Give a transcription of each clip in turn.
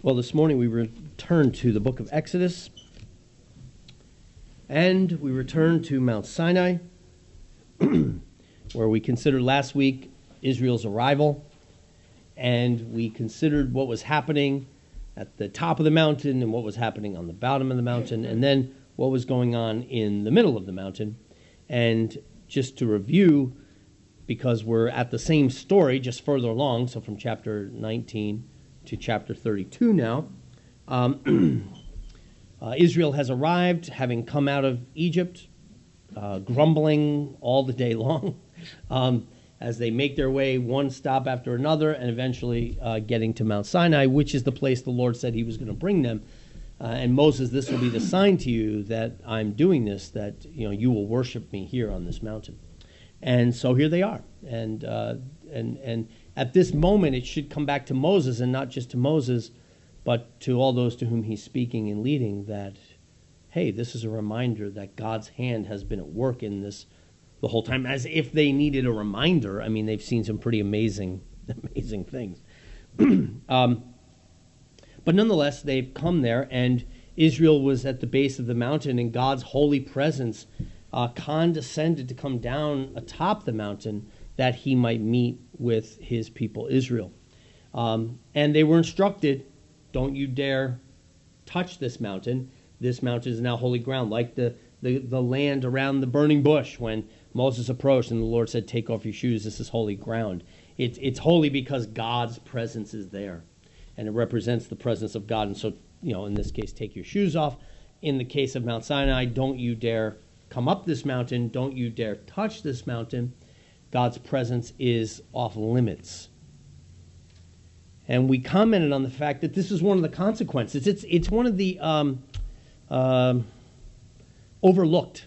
Well, this morning we returned to the book of Exodus, and we returned to Mount Sinai, where we considered last week Israel's arrival, and we considered what was happening at the top of the mountain and what was happening on the bottom of the mountain, and then what was going on in the middle of the mountain. And just to review, because we're at the same story, just further along, so from chapter 19 to chapter 32 now. Um, uh, Israel has arrived, having come out of Egypt, uh, grumbling all the day long, um, as they make their way one stop after another, and eventually uh, getting to Mount Sinai, which is the place the Lord said He was going to bring them. Uh, and Moses, this will be the sign to you that I'm doing this, that you know you will worship me here on this mountain. And so here they are, and uh, and and at this moment, it should come back to Moses and not just to Moses, but to all those to whom he's speaking and leading that, hey, this is a reminder that God's hand has been at work in this the whole time, as if they needed a reminder. I mean, they've seen some pretty amazing, amazing things. um, but nonetheless, they've come there, and Israel was at the base of the mountain, and God's holy presence uh, condescended to come down atop the mountain that he might meet with his people Israel. Um, and they were instructed don't you dare touch this mountain. This mountain is now holy ground, like the, the, the land around the burning bush when Moses approached and the Lord said, Take off your shoes, this is holy ground. It's, it's holy because God's presence is there, and it represents the presence of God. And so, you know, in this case, take your shoes off. In the case of Mount Sinai, don't you dare come up this mountain, don't you dare touch this mountain. God's presence is off limits. And we commented on the fact that this is one of the consequences. It's, it's one of the um, uh, overlooked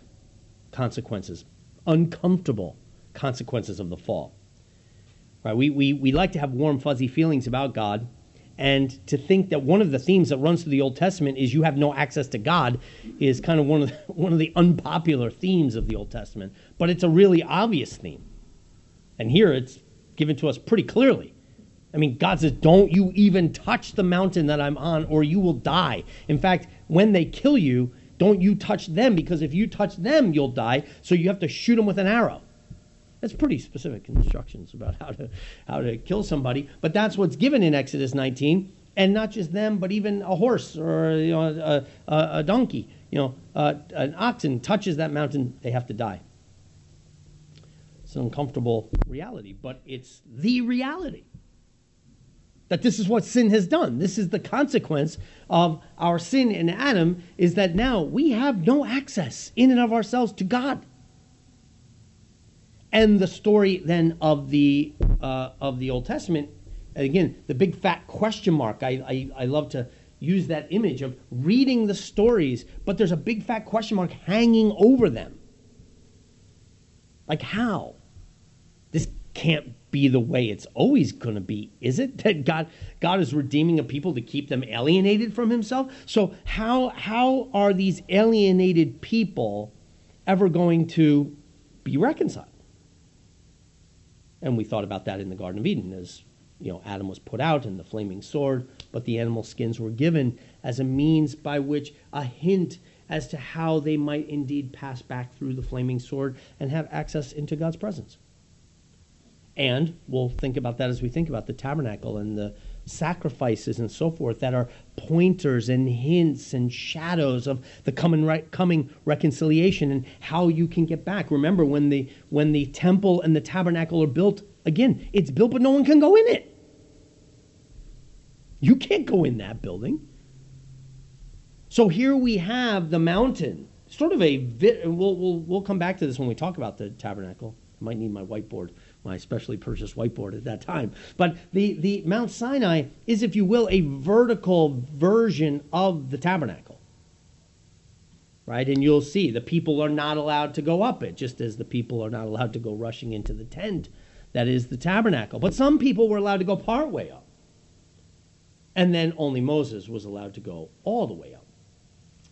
consequences, uncomfortable consequences of the fall. Right? We, we, we like to have warm, fuzzy feelings about God, and to think that one of the themes that runs through the Old Testament is you have no access to God is kind of one of the, one of the unpopular themes of the Old Testament, but it's a really obvious theme. And here it's given to us pretty clearly. I mean, God says, Don't you even touch the mountain that I'm on, or you will die. In fact, when they kill you, don't you touch them, because if you touch them, you'll die. So you have to shoot them with an arrow. That's pretty specific instructions about how to how to kill somebody. But that's what's given in Exodus 19, and not just them, but even a horse or you know a, a, a donkey. You know, uh, an oxen touches that mountain, they have to die. It's an uncomfortable reality, but it's the reality. That this is what sin has done. This is the consequence of our sin in Adam, is that now we have no access in and of ourselves to God. And the story then of the uh, of the Old Testament, again, the big fat question mark. I, I, I love to use that image of reading the stories, but there's a big fat question mark hanging over them. Like how? Can't be the way it's always going to be, is it? That God God is redeeming a people to keep them alienated from himself? So how how are these alienated people ever going to be reconciled? And we thought about that in the Garden of Eden as you know Adam was put out and the flaming sword, but the animal skins were given as a means by which a hint as to how they might indeed pass back through the flaming sword and have access into God's presence. And we'll think about that as we think about the tabernacle and the sacrifices and so forth that are pointers and hints and shadows of the coming, re- coming reconciliation and how you can get back. Remember when the when the temple and the tabernacle are built again, it's built but no one can go in it. You can't go in that building. So here we have the mountain, sort of a. We'll, we'll, we'll come back to this when we talk about the tabernacle. I might need my whiteboard my specially purchased whiteboard at that time. But the, the Mount Sinai is, if you will, a vertical version of the tabernacle. Right? And you'll see the people are not allowed to go up it, just as the people are not allowed to go rushing into the tent that is the tabernacle. But some people were allowed to go part way up. And then only Moses was allowed to go all the way up.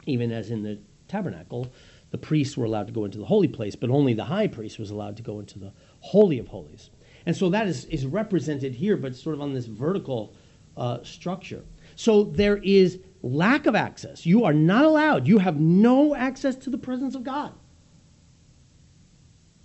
Even as in the tabernacle, the priests were allowed to go into the holy place, but only the high priest was allowed to go into the Holy of Holies. And so that is, is represented here, but sort of on this vertical uh, structure. So there is lack of access. You are not allowed. You have no access to the presence of God.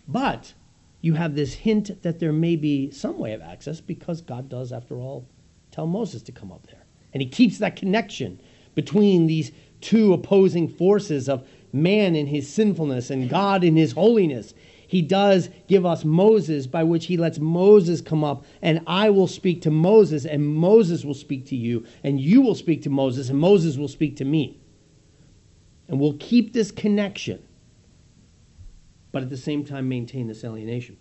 But you have this hint that there may be some way of access because God does, after all, tell Moses to come up there. And he keeps that connection between these two opposing forces of man in his sinfulness and God in his holiness. He does give us Moses, by which he lets Moses come up, and I will speak to Moses, and Moses will speak to you, and you will speak to Moses, and Moses will speak to me. And we'll keep this connection, but at the same time maintain this alienation.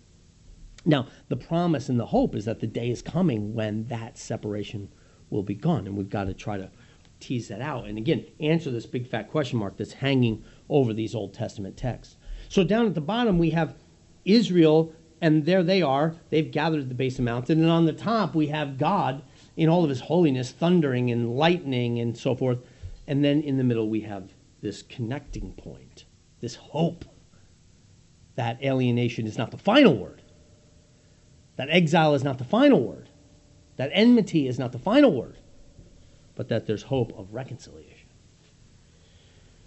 Now, the promise and the hope is that the day is coming when that separation will be gone, and we've got to try to tease that out. And again, answer this big fat question mark that's hanging over these Old Testament texts. So down at the bottom, we have Israel, and there they are. They've gathered at the base of the mountain. And on the top, we have God in all of his holiness, thundering and lightning and so forth. And then in the middle, we have this connecting point, this hope that alienation is not the final word, that exile is not the final word, that enmity is not the final word, but that there's hope of reconciliation.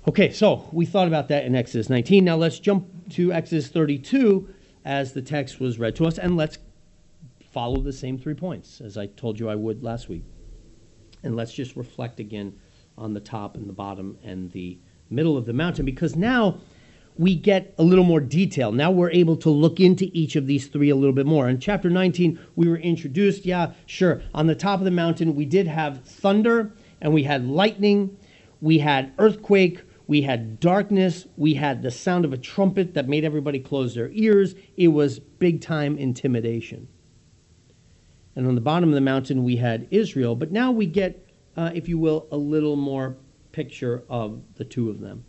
Okay, so we thought about that in Exodus 19. Now let's jump to Exodus 32 as the text was read to us, and let's follow the same three points as I told you I would last week. And let's just reflect again on the top and the bottom and the middle of the mountain because now we get a little more detail. Now we're able to look into each of these three a little bit more. In chapter 19, we were introduced, yeah, sure. On the top of the mountain, we did have thunder and we had lightning, we had earthquake, we had darkness, we had the sound of a trumpet that made everybody close their ears. It was big time intimidation. And on the bottom of the mountain, we had Israel. But now we get, uh, if you will, a little more picture of the two of them.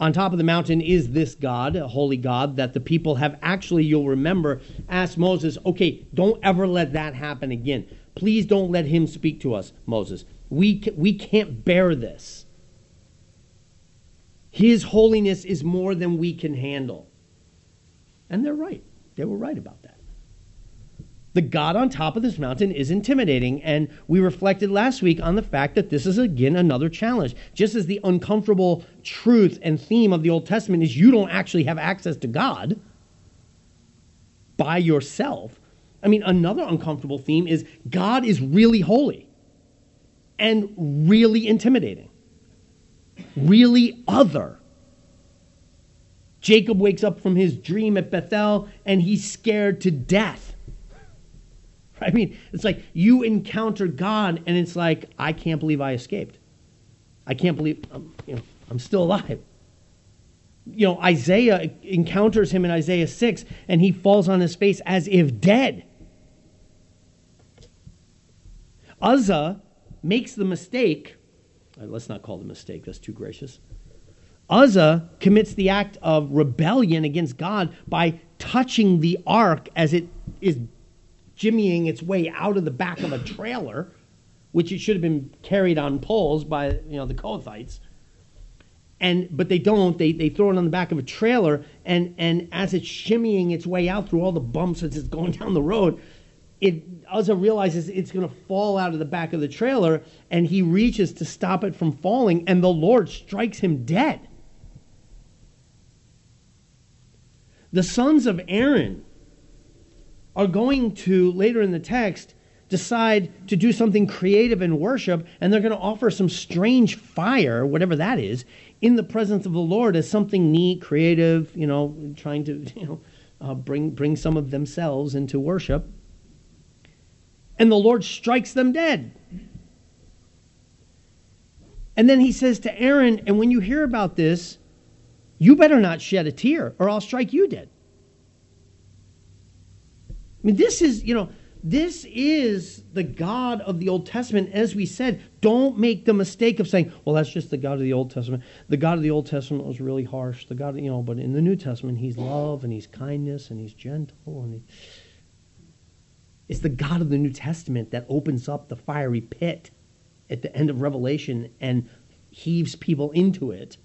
On top of the mountain is this God, a holy God, that the people have actually, you'll remember, asked Moses, okay, don't ever let that happen again. Please don't let him speak to us, Moses. We, we can't bear this. His holiness is more than we can handle. And they're right. They were right about that. The God on top of this mountain is intimidating, and we reflected last week on the fact that this is again another challenge. Just as the uncomfortable truth and theme of the Old Testament is you don't actually have access to God by yourself. I mean, another uncomfortable theme is God is really holy and really intimidating, really other. Jacob wakes up from his dream at Bethel and he's scared to death I mean, it's like you encounter God, and it's like, I can't believe I escaped. I can't believe I'm, you know, I'm still alive. You know, Isaiah encounters him in Isaiah 6, and he falls on his face as if dead. Uzzah makes the mistake. Uh, let's not call it a mistake, that's too gracious. Uzzah commits the act of rebellion against God by touching the ark as it is jimmying its way out of the back of a trailer, which it should have been carried on poles by you know the Kohathites. And but they don't. They they throw it on the back of a trailer, and and as it's shimmying its way out through all the bumps as it's going down the road, it Uzzah realizes it's going to fall out of the back of the trailer, and he reaches to stop it from falling, and the Lord strikes him dead. The sons of Aaron are going to, later in the text, decide to do something creative in worship, and they're going to offer some strange fire, whatever that is, in the presence of the Lord as something neat, creative, you know, trying to, you know, uh, bring, bring some of themselves into worship. And the Lord strikes them dead. And then he says to Aaron, and when you hear about this, you better not shed a tear, or I'll strike you dead. I mean, this is, you know, this is the God of the Old Testament. As we said, don't make the mistake of saying, well, that's just the God of the Old Testament. The God of the Old Testament was really harsh. The God, you know, but in the New Testament, he's love and he's kindness and he's gentle and. It's the God of the New Testament that opens up the fiery pit at the end of Revelation and heaves people into it.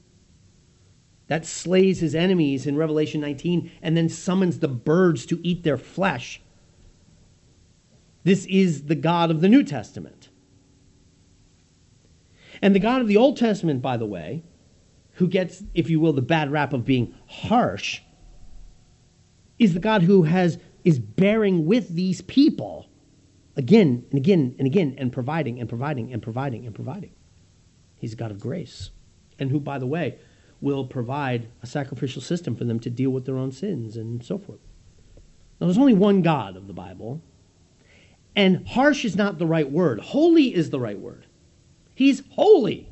That slays his enemies in Revelation 19 and then summons the birds to eat their flesh this is the God of the New Testament. And the God of the Old Testament, by the way, who gets, if you will, the bad rap of being harsh, is the God who has is bearing with these people again and again and again and providing and providing and providing and providing. He's a God of grace. And who, by the way, will provide a sacrificial system for them to deal with their own sins and so forth. Now, there's only one God of the Bible, and harsh is not the right word. Holy is the right word. He's holy.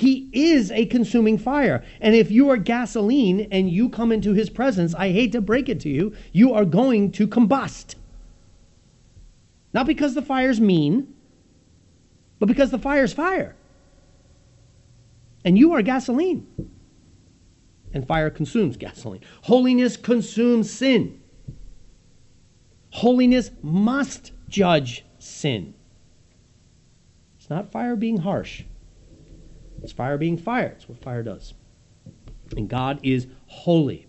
He is a consuming fire. And if you are gasoline and you come into his presence, I hate to break it to you, you are going to combust. Not because the fire's mean, but because the fire's fire. And you are gasoline. And fire consumes gasoline. Holiness consumes sin. Holiness must judge sin. It's not fire being harsh, it's fire being fire. It's what fire does. And God is holy,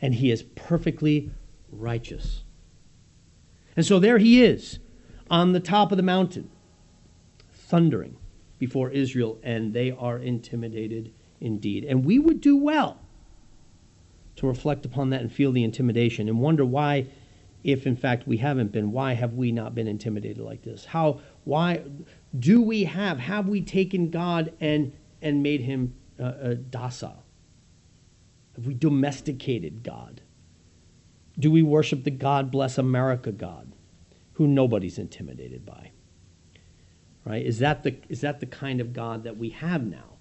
and He is perfectly righteous. And so there He is on the top of the mountain, thundering before Israel, and they are intimidated indeed. And we would do well to reflect upon that and feel the intimidation and wonder why if in fact we haven't been why have we not been intimidated like this how why do we have have we taken god and and made him uh, uh, docile? Have we domesticated god? Do we worship the god bless america god who nobody's intimidated by? Right? Is that the is that the kind of god that we have now?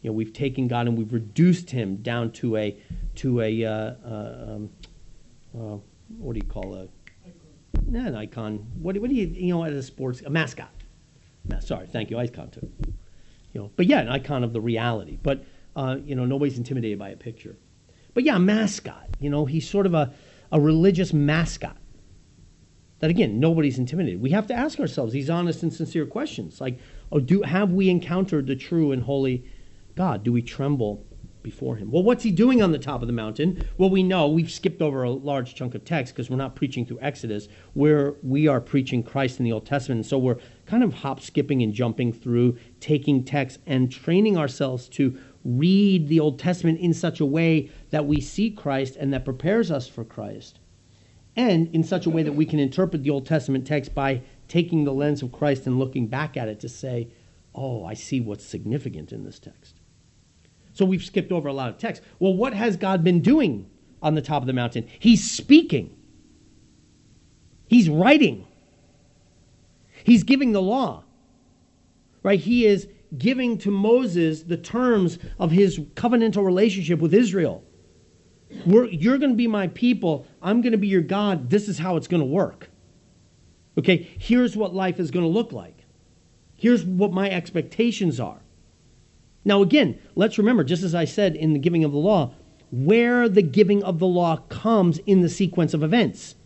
You know we've taken god and we've reduced him down to a to a uh, uh um, uh, what do you call a not an icon. What, what do you you know at a sports a mascot? Sorry, thank you, icon too. You know, but yeah, an icon of the reality. But uh, you know, nobody's intimidated by a picture. But yeah, mascot. You know, he's sort of a, a religious mascot. That again, nobody's intimidated. We have to ask ourselves these honest and sincere questions, like, oh, do have we encountered the true and holy God? Do we tremble before him. Well, what's he doing on the top of the mountain? Well, we know we've skipped over a large chunk of text because we're not preaching through Exodus, where we are preaching Christ in the Old Testament. And so we're kind of hop skipping and jumping through, taking text and training ourselves to read the Old Testament in such a way that we see Christ and that prepares us for Christ. And in such a way that we can interpret the Old Testament text by taking the lens of Christ and looking back at it to say, oh, I see what's significant in this text. So we've skipped over a lot of text. Well, what has God been doing on the top of the mountain? He's speaking, He's writing, He's giving the law. Right? He is giving to Moses the terms of his covenantal relationship with Israel. We're, you're going to be my people. I'm going to be your God. This is how it's going to work. Okay, here's what life is going to look like. Here's what my expectations are. Now, again, let's remember, just as I said in the giving of the law, where the giving of the law comes in the sequence of events.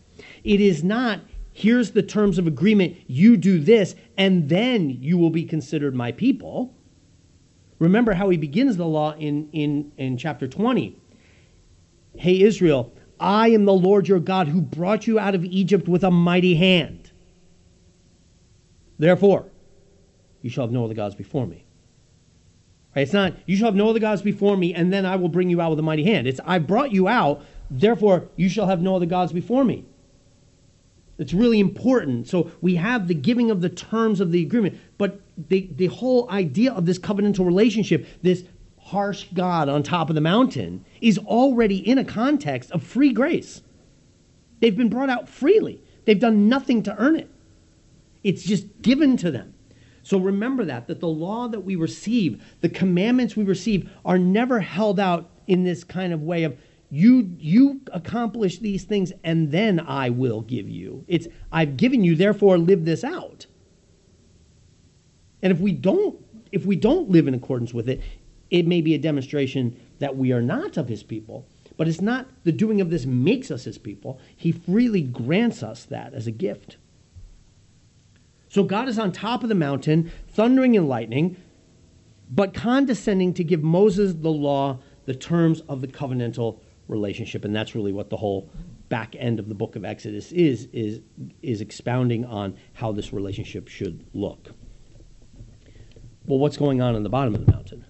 It is not, here's the terms of agreement, you do this, and then you will be considered my people. Remember how he begins the law in, in, in chapter 20. Hey, Israel, I am the Lord your God who brought you out of Egypt with a mighty hand. Therefore, you shall have no other gods before me. It's not, you shall have no other gods before me, and then I will bring you out with a mighty hand. It's, I brought you out, therefore you shall have no other gods before me. It's really important. So we have the giving of the terms of the agreement, but the, the whole idea of this covenantal relationship, this harsh God on top of the mountain, is already in a context of free grace. They've been brought out freely, they've done nothing to earn it. It's just given to them. So remember that, that the law that we receive, the commandments we receive, are never held out in this kind of way of, you you accomplish these things and then I will give you. It's I've given you, therefore live this out. And if we don't if we don't live in accordance with it, it may be a demonstration that we are not of his people. But it's not the doing of this makes us his people. He freely grants us that as a gift. So God is on top of the mountain, thundering and lightning, but condescending to give Moses the law, the terms of the covenantal relationship. And that's really what the whole back end of the book of Exodus is, is, is expounding on how this relationship should look. Well, what's going on in the bottom of the mountain?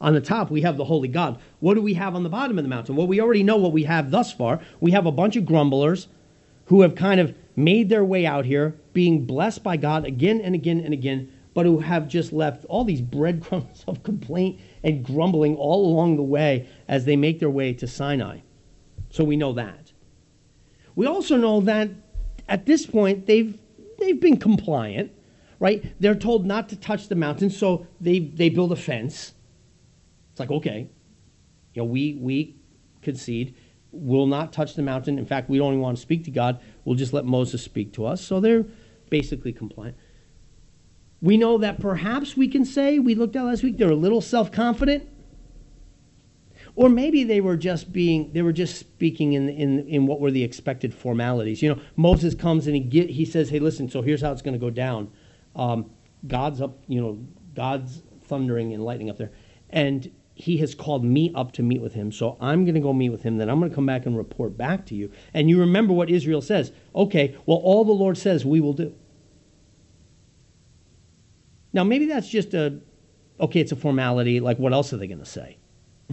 On the top, we have the holy God. What do we have on the bottom of the mountain? Well, we already know what we have thus far. We have a bunch of grumblers who have kind of made their way out here, being blessed by God again and again and again, but who have just left all these breadcrumbs of complaint and grumbling all along the way as they make their way to Sinai. So we know that. We also know that at this point they've they've been compliant, right? They're told not to touch the mountain, so they they build a fence. It's like okay, you know we we concede will not touch the mountain. In fact, we don't even want to speak to God. We'll just let Moses speak to us. So they're basically compliant. We know that perhaps we can say, we looked at last week, they're a little self confident. Or maybe they were just being, they were just speaking in, in, in what were the expected formalities. You know, Moses comes and he, get, he says, hey, listen, so here's how it's going to go down. Um, God's up, you know, God's thundering and lightning up there. And he has called me up to meet with him. So I'm going to go meet with him. Then I'm going to come back and report back to you. And you remember what Israel says. Okay, well, all the Lord says we will do. Now, maybe that's just a, okay, it's a formality. Like, what else are they going to say?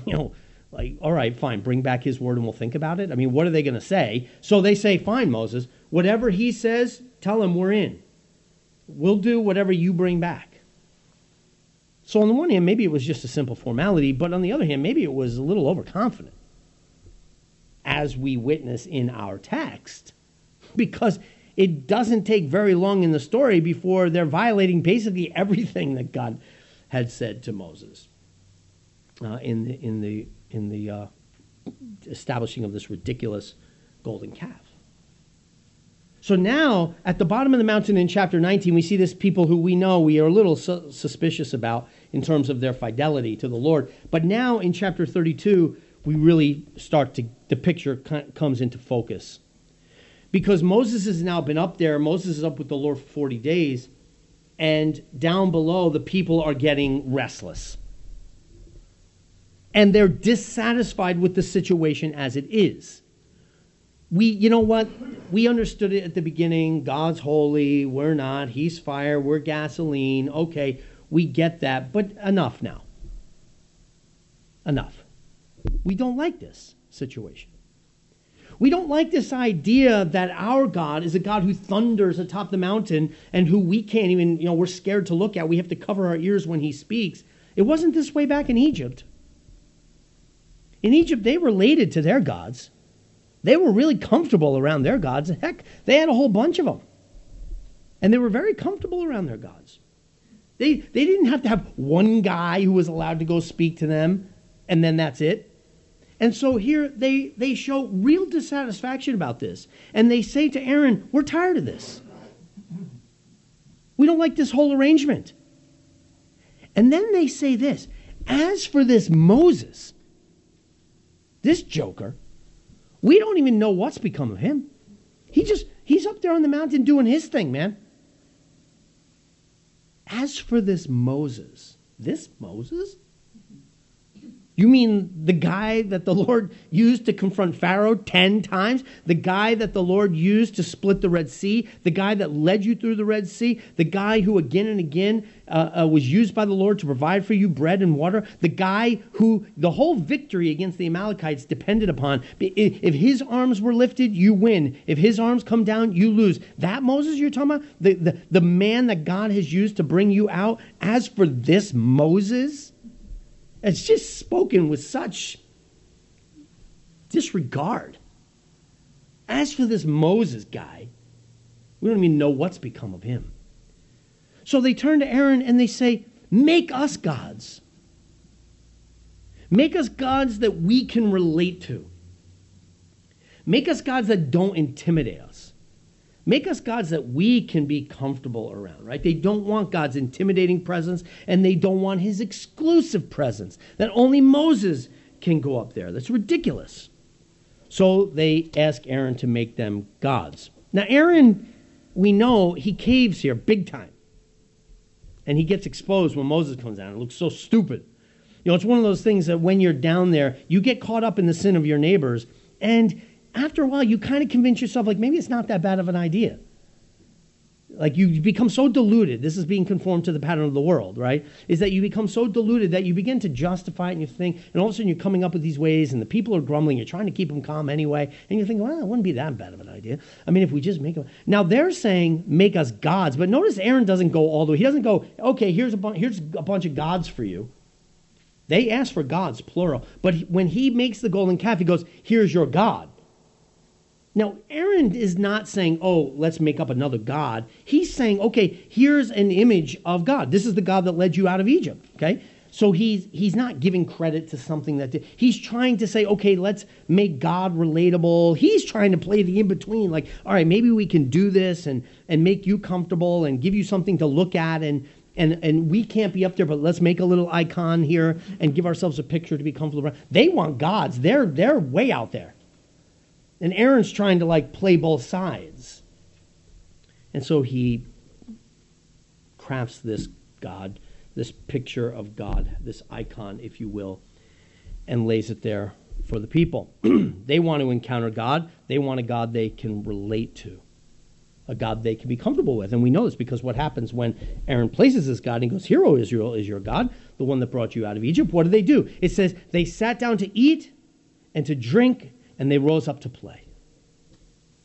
You know, like, all right, fine, bring back his word and we'll think about it. I mean, what are they going to say? So they say, fine, Moses, whatever he says, tell him we're in. We'll do whatever you bring back. So, on the one hand, maybe it was just a simple formality, but on the other hand, maybe it was a little overconfident, as we witness in our text, because it doesn't take very long in the story before they're violating basically everything that God had said to Moses uh, in the, in the, in the uh, establishing of this ridiculous golden calf. So now, at the bottom of the mountain in chapter 19, we see this people who we know we are a little su- suspicious about in terms of their fidelity to the Lord. But now in chapter 32, we really start to, the picture comes into focus. Because Moses has now been up there, Moses is up with the Lord for 40 days, and down below, the people are getting restless. And they're dissatisfied with the situation as it is we, you know what? We understood it at the beginning. God's holy. We're not. He's fire. We're gasoline. Okay, we get that. But enough now. Enough. We don't like this situation. We don't like this idea that our God is a God who thunders atop the mountain and who we can't even, you know, we're scared to look at. We have to cover our ears when he speaks. It wasn't this way back in Egypt. In Egypt, they related to their gods. They were really comfortable around their gods. Heck, they had a whole bunch of them. And they were very comfortable around their gods. They, they didn't have to have one guy who was allowed to go speak to them, and then that's it. And so here they, they show real dissatisfaction about this. And they say to Aaron, We're tired of this. We don't like this whole arrangement. And then they say this As for this Moses, this joker, we don't even know what's become of him. He just, he's up there on the mountain doing his thing, man. As for this Moses, this Moses? You mean the guy that the Lord used to confront Pharaoh 10 times? The guy that the Lord used to split the Red Sea? The guy that led you through the Red Sea? The guy who again and again uh, uh, was used by the Lord to provide for you bread and water? The guy who the whole victory against the Amalekites depended upon. If his arms were lifted, you win. If his arms come down, you lose. That Moses you're talking about? The, the, the man that God has used to bring you out? As for this Moses? It's just spoken with such disregard. As for this Moses guy, we don't even know what's become of him. So they turn to Aaron and they say, Make us gods. Make us gods that we can relate to. Make us gods that don't intimidate us. Make us gods that we can be comfortable around, right? They don't want God's intimidating presence and they don't want his exclusive presence that only Moses can go up there. That's ridiculous. So they ask Aaron to make them gods. Now, Aaron, we know he caves here big time. And he gets exposed when Moses comes down. It looks so stupid. You know, it's one of those things that when you're down there, you get caught up in the sin of your neighbors. And after a while, you kind of convince yourself, like, maybe it's not that bad of an idea. like you become so deluded this is being conformed to the pattern of the world right is that you become so deluded that you begin to justify it and you think and all of a sudden you're coming up with these ways and the people are grumbling you're trying to keep them calm anyway and you think well it wouldn't be that bad of an idea. I mean if we just make them now they're saying make us gods but notice aaron doesn't go all the way he doesn't go okay here's a, bu- here's a bunch of gods for you. They ask for gods plural but when he makes the golden calf he goes here's your god now, Aaron is not saying, oh, let's make up another God. He's saying, okay, here's an image of God. This is the God that led you out of Egypt, okay? So he's, he's not giving credit to something that did. He's trying to say, okay, let's make God relatable. He's trying to play the in between, like, all right, maybe we can do this and, and make you comfortable and give you something to look at. And, and, and we can't be up there, but let's make a little icon here and give ourselves a picture to be comfortable around. They want gods, they're, they're way out there. And Aaron's trying to like play both sides. And so he crafts this God, this picture of God, this icon, if you will, and lays it there for the people. they want to encounter God. They want a God they can relate to, a God they can be comfortable with. And we know this because what happens when Aaron places this God and goes, Here, O Israel, is your God, the one that brought you out of Egypt. What do they do? It says they sat down to eat and to drink and they rose up to play.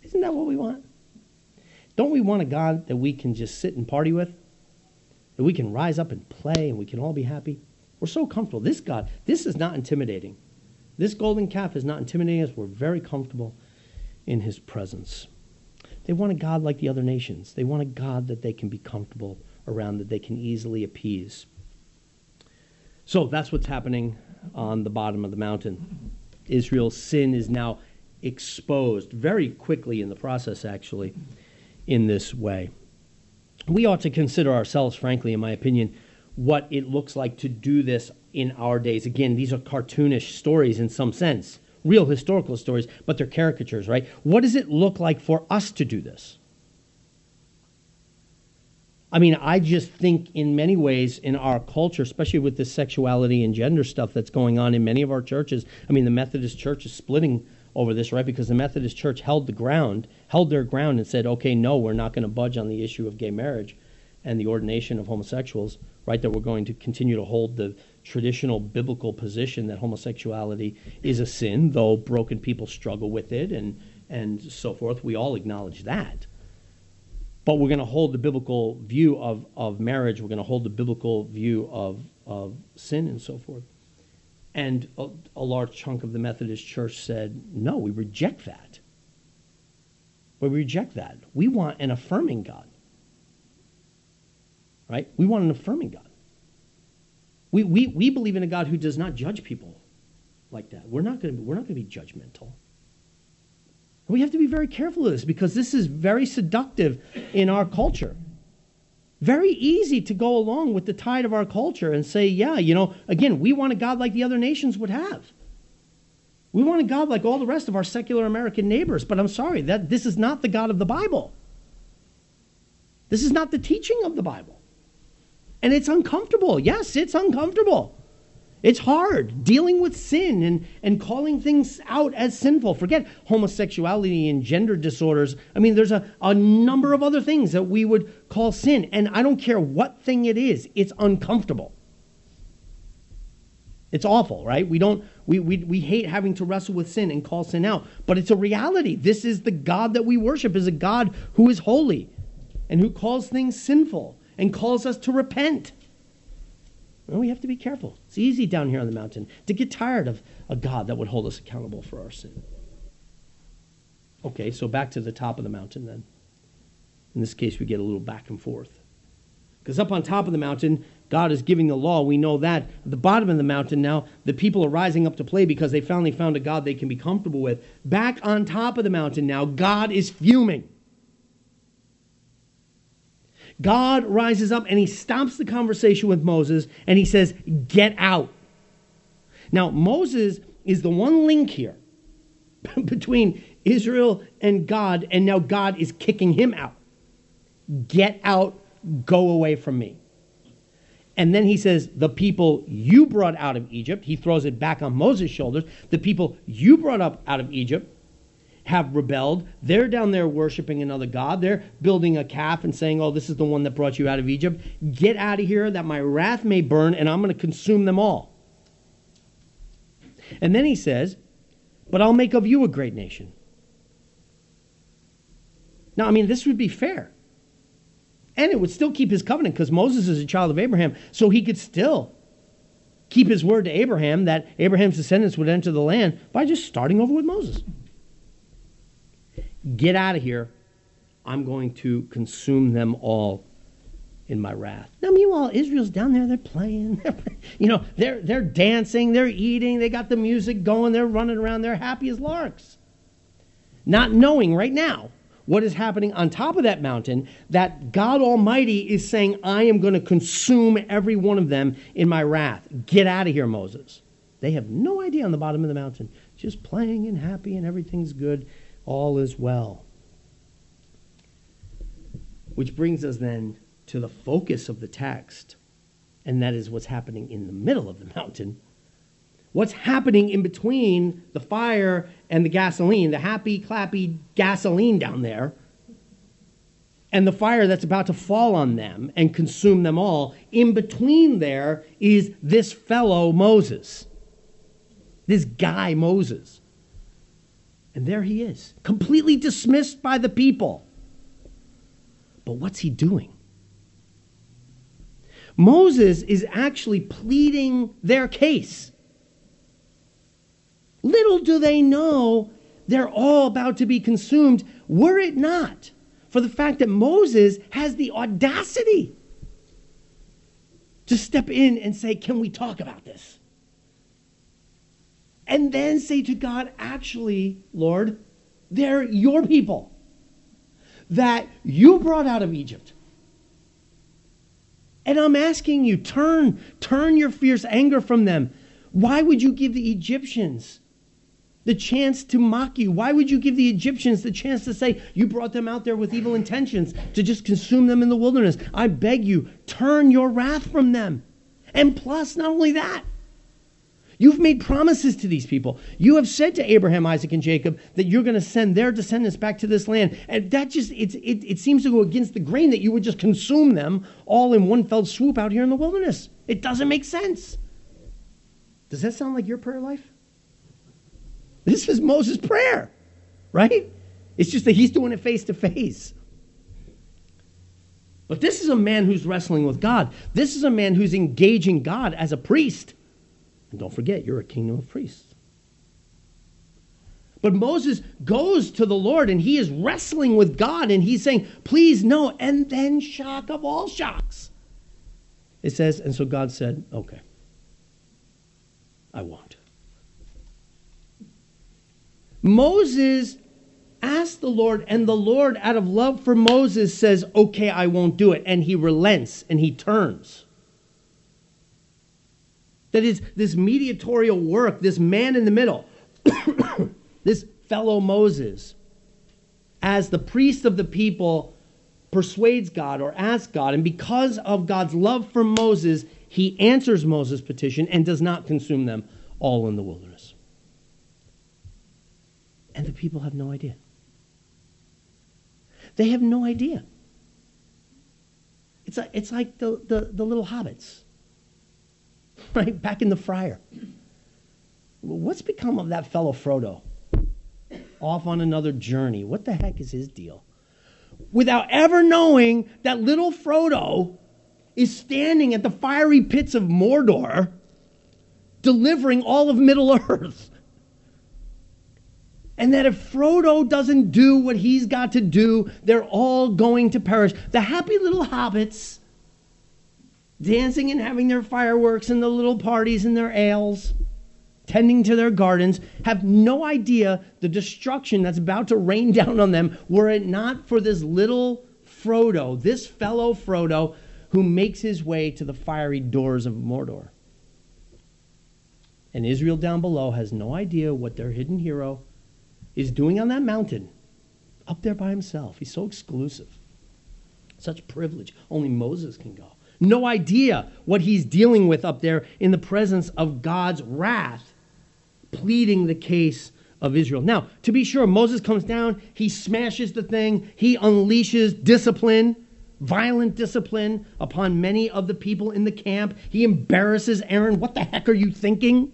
Isn't that what we want? Don't we want a God that we can just sit and party with? That we can rise up and play and we can all be happy? We're so comfortable. This God, this is not intimidating. This golden calf is not intimidating us. We're very comfortable in his presence. They want a God like the other nations. They want a God that they can be comfortable around, that they can easily appease. So that's what's happening on the bottom of the mountain. Israel's sin is now exposed very quickly in the process, actually, in this way. We ought to consider ourselves, frankly, in my opinion, what it looks like to do this in our days. Again, these are cartoonish stories in some sense, real historical stories, but they're caricatures, right? What does it look like for us to do this? I mean, I just think in many ways in our culture, especially with this sexuality and gender stuff that's going on in many of our churches. I mean, the Methodist Church is splitting over this, right? Because the Methodist Church held the ground, held their ground, and said, okay, no, we're not going to budge on the issue of gay marriage and the ordination of homosexuals, right? That we're going to continue to hold the traditional biblical position that homosexuality is a sin, though broken people struggle with it and, and so forth. We all acknowledge that but we're going to hold the biblical view of, of marriage. We're going to hold the biblical view of, of sin and so forth. And a, a, large chunk of the Methodist Church said, no, we reject that. We reject that. We want an affirming God. Right? We want an affirming God. We, we, we believe in a God who does not judge people like that. We're not going to, we're not going to be judgmental. We have to be very careful of this because this is very seductive in our culture. Very easy to go along with the tide of our culture and say, yeah, you know, again, we want a God like the other nations would have. We want a God like all the rest of our secular American neighbors, but I'm sorry, that this is not the God of the Bible. This is not the teaching of the Bible. And it's uncomfortable. Yes, it's uncomfortable. It's hard dealing with sin and, and calling things out as sinful. Forget homosexuality and gender disorders. I mean, there's a, a number of other things that we would call sin. And I don't care what thing it is, it's uncomfortable. It's awful, right? We don't we, we, we hate having to wrestle with sin and call sin out. But it's a reality. This is the God that we worship, is a God who is holy and who calls things sinful and calls us to repent. Well, we have to be careful. It's easy down here on the mountain to get tired of a God that would hold us accountable for our sin. Okay, so back to the top of the mountain then. In this case, we get a little back and forth. Because up on top of the mountain, God is giving the law. We know that. At the bottom of the mountain now, the people are rising up to play because they finally found a God they can be comfortable with. Back on top of the mountain now, God is fuming. God rises up and he stops the conversation with Moses and he says, Get out. Now, Moses is the one link here between Israel and God, and now God is kicking him out. Get out, go away from me. And then he says, The people you brought out of Egypt, he throws it back on Moses' shoulders. The people you brought up out of Egypt, have rebelled. They're down there worshiping another God. They're building a calf and saying, Oh, this is the one that brought you out of Egypt. Get out of here that my wrath may burn and I'm going to consume them all. And then he says, But I'll make of you a great nation. Now, I mean, this would be fair. And it would still keep his covenant because Moses is a child of Abraham, so he could still keep his word to Abraham that Abraham's descendants would enter the land by just starting over with Moses. Get out of here. I'm going to consume them all in my wrath. Now, meanwhile, Israel's down there, they're playing. you know, they're, they're dancing, they're eating, they got the music going, they're running around, they're happy as larks. Not knowing right now what is happening on top of that mountain, that God Almighty is saying, I am going to consume every one of them in my wrath. Get out of here, Moses. They have no idea on the bottom of the mountain, just playing and happy and everything's good, all is well. Which brings us then to the focus of the text, and that is what's happening in the middle of the mountain. What's happening in between the fire and the gasoline, the happy, clappy gasoline down there, and the fire that's about to fall on them and consume them all. In between there is this fellow Moses, this guy Moses. And there he is, completely dismissed by the people. But what's he doing? Moses is actually pleading their case. Little do they know they're all about to be consumed, were it not for the fact that Moses has the audacity to step in and say, Can we talk about this? And then say to God, Actually, Lord, they're your people that you brought out of Egypt. And I'm asking you, turn, turn your fierce anger from them. Why would you give the Egyptians the chance to mock you? Why would you give the Egyptians the chance to say you brought them out there with evil intentions to just consume them in the wilderness? I beg you, turn your wrath from them. And plus, not only that, You've made promises to these people. You have said to Abraham, Isaac, and Jacob that you're going to send their descendants back to this land. And that just, it, it seems to go against the grain that you would just consume them all in one fell swoop out here in the wilderness. It doesn't make sense. Does that sound like your prayer life? This is Moses' prayer, right? It's just that he's doing it face to face. But this is a man who's wrestling with God. This is a man who's engaging God as a priest. And don't forget, you're a kingdom of priests. But Moses goes to the Lord and he is wrestling with God and he's saying, Please, no. And then, shock of all shocks. It says, And so God said, Okay, I won't. Moses asked the Lord, and the Lord, out of love for Moses, says, Okay, I won't do it. And he relents and he turns. That is, this mediatorial work, this man in the middle, this fellow Moses, as the priest of the people, persuades God or asks God, and because of God's love for Moses, he answers Moses' petition and does not consume them all in the wilderness. And the people have no idea. They have no idea. It's like, it's like the, the, the little hobbits right? Back in the Shire. What's become of that fellow Frodo? Off on another journey. What the heck is his deal? Without ever knowing that little Frodo is standing at the fiery pits of Mordor delivering all of Middle Earth. And that if Frodo doesn't do what he's got to do, they're all going to perish. The happy little hobbits dancing and having their fireworks and the little parties and their ales, tending to their gardens, have no idea the destruction that's about to rain down on them were it not for this little Frodo, this fellow Frodo, who makes his way to the fiery doors of Mordor. And Israel down below has no idea what their hidden hero is doing on that mountain, up there by himself. He's so exclusive. Such privilege. Only Moses can go no idea what he's dealing with up there in the presence of God's wrath, pleading the case of Israel. Now, to be sure, Moses comes down, he smashes the thing, he unleashes discipline, violent discipline upon many of the people in the camp. He embarrasses Aaron. What the heck are you thinking?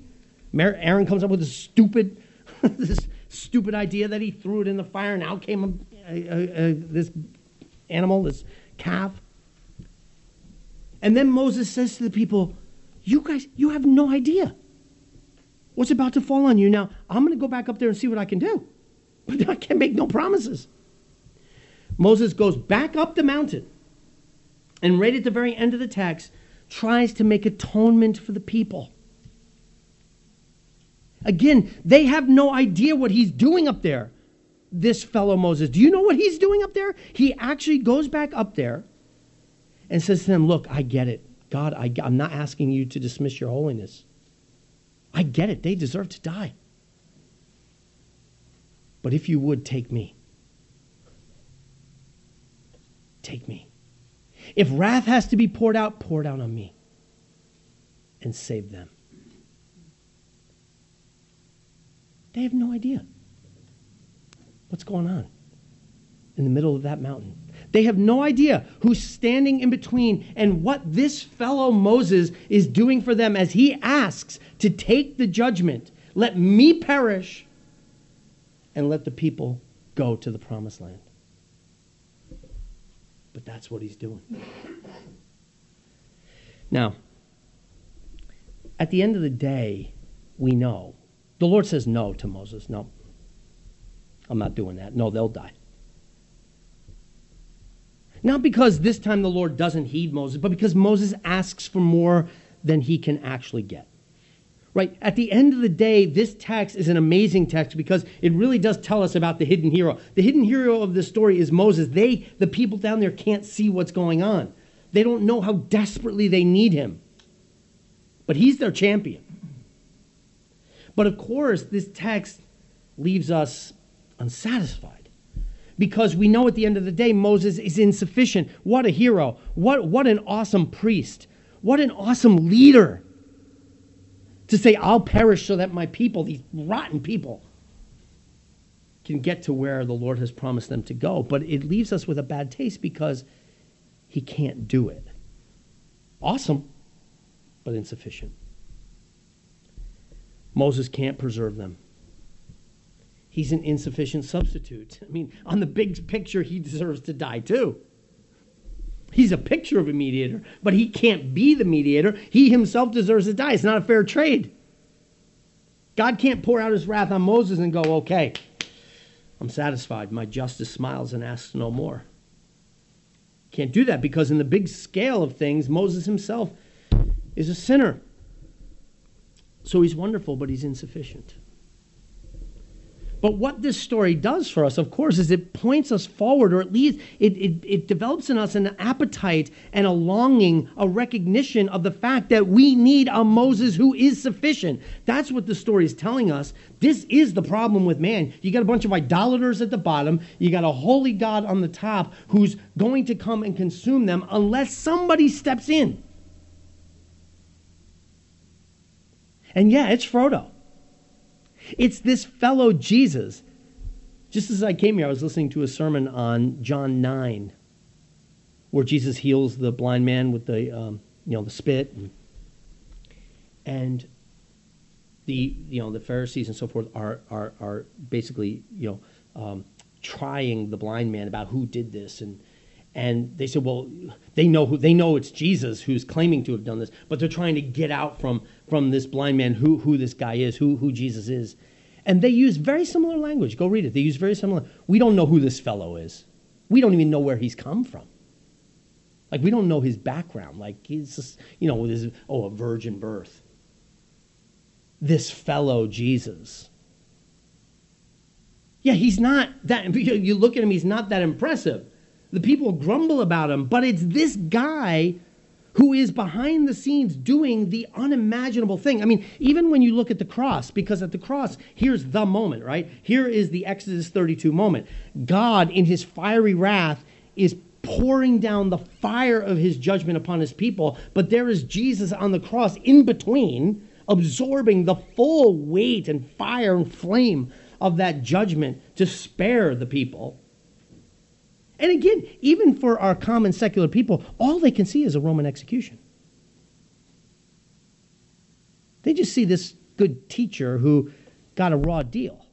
Aaron comes up with this stupid, this stupid idea that he threw it in the fire, and out came a, a, a, this animal, this calf. And then Moses says to the people, You guys, you have no idea what's about to fall on you. Now, I'm going to go back up there and see what I can do. But I can't make no promises. Moses goes back up the mountain and right at the very end of the text tries to make atonement for the people. Again, they have no idea what he's doing up there, this fellow Moses. Do you know what he's doing up there? He actually goes back up there and says to them, Look, I get it. God, I, I'm not asking you to dismiss your holiness. I get it. They deserve to die. But if you would take me, take me. If wrath has to be poured out, pour it out on me and save them. They have no idea what's going on in the middle of that mountain. They have no idea who's standing in between and what this fellow Moses is doing for them as he asks to take the judgment. Let me perish and let the people go to the promised land. But that's what he's doing. Now, at the end of the day, we know. The Lord says no to Moses. No, I'm not doing that. No, they'll die. Not because this time the Lord doesn't heed Moses, but because Moses asks for more than he can actually get. Right? At the end of the day, this text is an amazing text because it really does tell us about the hidden hero. The hidden hero of the story is Moses. They, the people down there, can't see what's going on. They don't know how desperately they need him. But he's their champion. But of course, this text leaves us unsatisfied because we know at the end of the day Moses is insufficient. What a hero. What, what an awesome priest. What an awesome leader to say, I'll perish so that my people, these rotten people, can get to where the Lord has promised them to go. But it leaves us with a bad taste because he can't do it. Awesome, but insufficient. Moses can't preserve them. He's an insufficient substitute. I mean, on the big picture, he deserves to die too. He's a picture of a mediator, but he can't be the mediator. He himself deserves to die. It's not a fair trade. God can't pour out his wrath on Moses and go, okay, I'm satisfied. My justice smiles and asks no more. Can't do that because, in the big scale of things, Moses himself is a sinner. So he's wonderful, but he's insufficient. But what this story does for us, of course, is it points us forward, or at least it, it, it, develops in us an appetite and a longing, a recognition of the fact that we need a Moses who is sufficient. That's what the story is telling us. This is the problem with man. You got a bunch of idolaters at the bottom, you got a holy God on the top who's going to come and consume them unless somebody steps in. And yeah, it's Frodo. It's this fellow Jesus. Just as I came here, I was listening to a sermon on John 9, where Jesus heals the blind man with the, um, you know, the spit. And, and the, you know, the Pharisees and so forth are, are, are basically, you know, um, trying the blind man about who did this. And, and they said, well, they know who they know it's Jesus who's claiming to have done this, but they're trying to get out from from this blind man who who this guy is, who who Jesus is. And they use very similar language. Go read it. They use very similar. We don't know who this fellow is. We don't even know where he's come from. Like we don't know his background. Like he's just, you know, oh, a virgin birth. This fellow Jesus. Yeah, he's not that. You look at him; he's not that impressive. The people grumble about him, but it's this guy who is behind the scenes doing the unimaginable thing. I mean, even when you look at the cross, because at the cross, here's the moment, right? Here is the Exodus 32 moment. God, in his fiery wrath, is pouring down the fire of his judgment upon his people, but there is Jesus on the cross in between, absorbing the full weight and fire and flame of that judgment to spare the people. And again, even for our common secular people, all they can see is a Roman execution. They just see this good teacher who got a raw deal.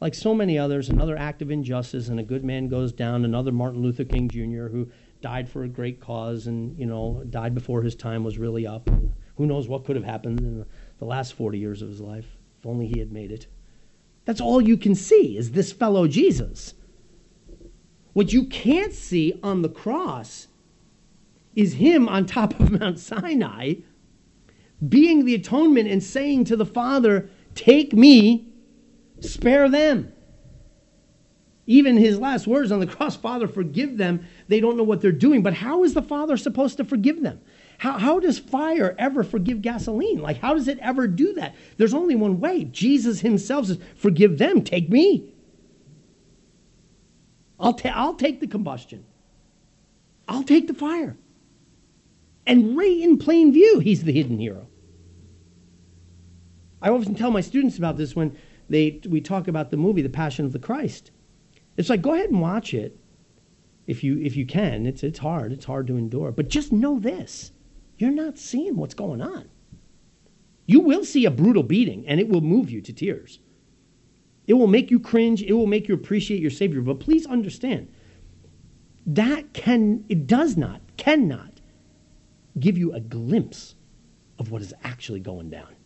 Like so many others, another act of injustice, and a good man goes down. Another Martin Luther King Jr., who died for a great cause and, you know, died before his time was really up. Who knows what could have happened in the last 40 years of his life, if only he had made it. That's all you can see is this fellow Jesus. What you can't see on the cross is him on top of Mount Sinai being the atonement and saying to the Father, Take me, spare them. Even his last words on the cross, Father, forgive them. They don't know what they're doing. But how is the Father supposed to forgive them? How, how does fire ever forgive gasoline? Like, how does it ever do that? There's only one way. Jesus himself says, Forgive them, take me. I'll, ta- I'll take the combustion, I'll take the fire. And right in plain view, he's the hidden hero. I often tell my students about this when they, we talk about the movie, The Passion of the Christ. It's like, go ahead and watch it if you, if you can. It's, it's hard, it's hard to endure. But just know this you're not seeing what's going on. You will see a brutal beating, and it will move you to tears. It will make you cringe, it will make you appreciate your Savior. But please understand, that can, it does not, cannot give you a glimpse of what is actually going down.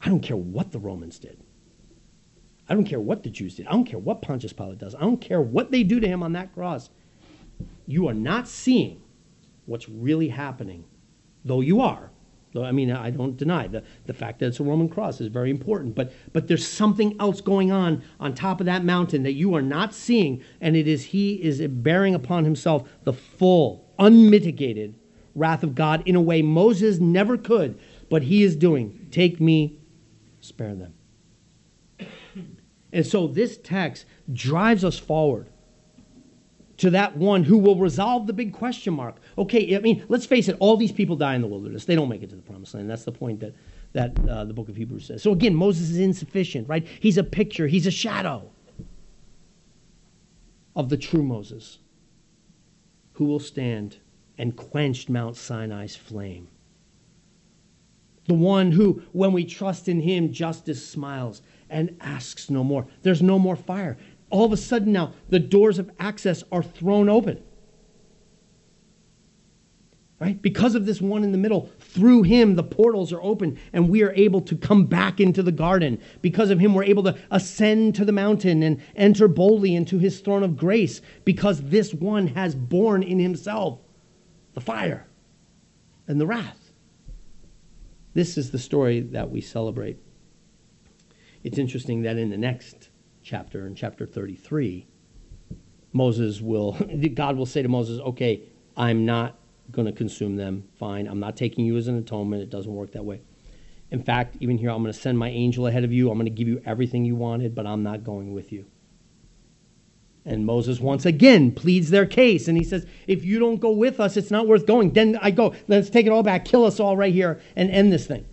I don't care what the Romans did. I don't care what the Jews did. I don't care what Pontius Pilate does. I don't care what they do to him on that cross. You are not seeing what's really happening, though you are. I mean, I don't deny the, the fact that it's a Roman cross is very important, but, but there's something else going on on top of that mountain that you are not seeing, and it is He is bearing upon Himself the full unmitigated wrath of God in a way Moses never could, but he is doing. Take me, spare them. And so this text drives us forward to that one who will resolve the big question mark. Okay, I mean, let's face it, all these people die in the wilderness. They don't make it to the promised land. That's the point that, that uh, the book of Hebrews says. So again, Moses is insufficient, right? He's a picture, he's a shadow of the true Moses who will stand and quench Mount Sinai's flame. The one who, when we trust in him, justice smiles and asks no more. There's no more fire. All of a sudden now, the doors of access are thrown open right? Because of this one in the middle, through him, the portals are open and we are able to come back into the garden. Because of him, we're able to ascend to the mountain and enter boldly into his throne of grace because this one has borne in himself the fire and the wrath. This is the story that we celebrate. It's interesting that in the next chapter, in chapter 33, Moses will, God will say to Moses, okay, I'm not going to consume them. Fine. I'm not taking you as an atonement. It doesn't work that way. In fact, even here, I'm going to send my angel ahead of you. I'm going to give you everything you wanted, but I'm not going with you. And Moses once again pleads their case. And he says, If you don't go with us, it's not worth going. Then I go, let's take it all back, kill us all right here, and end this thing.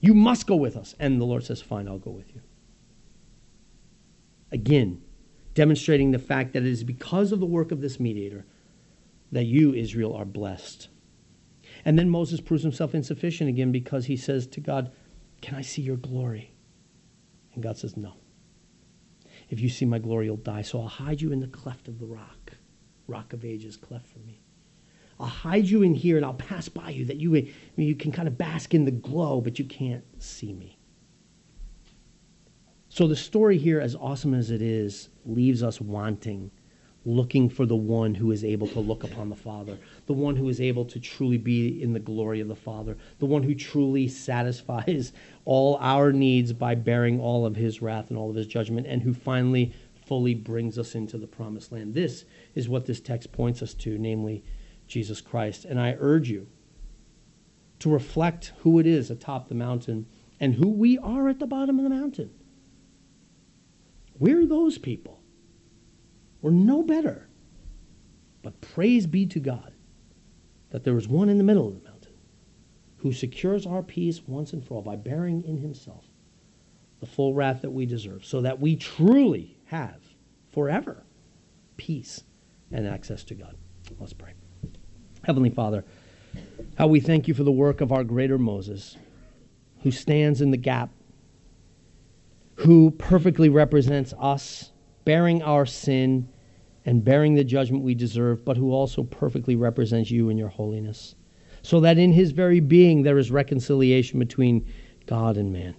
You must go with us. And the Lord says, Fine, I'll go with you. Again, demonstrating the fact that it is because of the work of this mediator that you, Israel, are blessed. And then Moses proves himself insufficient again because he says to God, Can I see your glory? And God says, No. If you see my glory, you'll die. So I'll hide you in the cleft of the rock. Rock of ages, cleft for me. I'll hide you in here and I'll pass by you that you, you can kind of bask in the glow, but you can't see me. So the story here, as awesome as it is, leaves us wanting looking for the one who is able to look upon the Father, the one who is able to truly be in the glory of the Father, the one who truly satisfies all our needs by bearing all of his wrath and all of his judgment, and who finally fully brings us into the promised land. This is what this text points us to, namely Jesus Christ. And I urge you to reflect who it is atop the mountain and who we are at the bottom of the mountain. We're those people we're no better. But praise be to God that there is one in the middle of the mountain who secures our peace once and for all by bearing in himself the full wrath that we deserve, so that we truly have forever peace and access to God. Let's pray. Heavenly Father, how we thank you for the work of our greater Moses, who stands in the gap, who perfectly represents us, bearing our sin and bearing the judgment we deserve, but who also perfectly represents you in your holiness, so that in his very being there is reconciliation between God and man.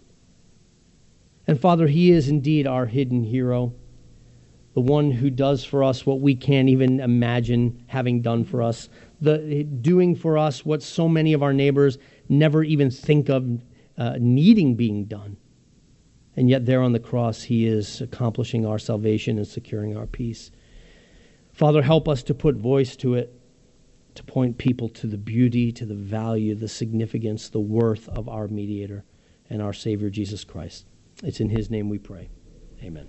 And Father, he is indeed our hidden hero, the one who does for us what we can't even imagine having done for us, the doing for us what so many of our neighbors never even think of uh, needing being done. And yet, there on the cross, he is accomplishing our salvation and securing our peace. Father, help us to put voice to it, to point people to the beauty, to the value, the significance, the worth of our mediator and our Savior, Jesus Christ. It's in his name we pray. Amen.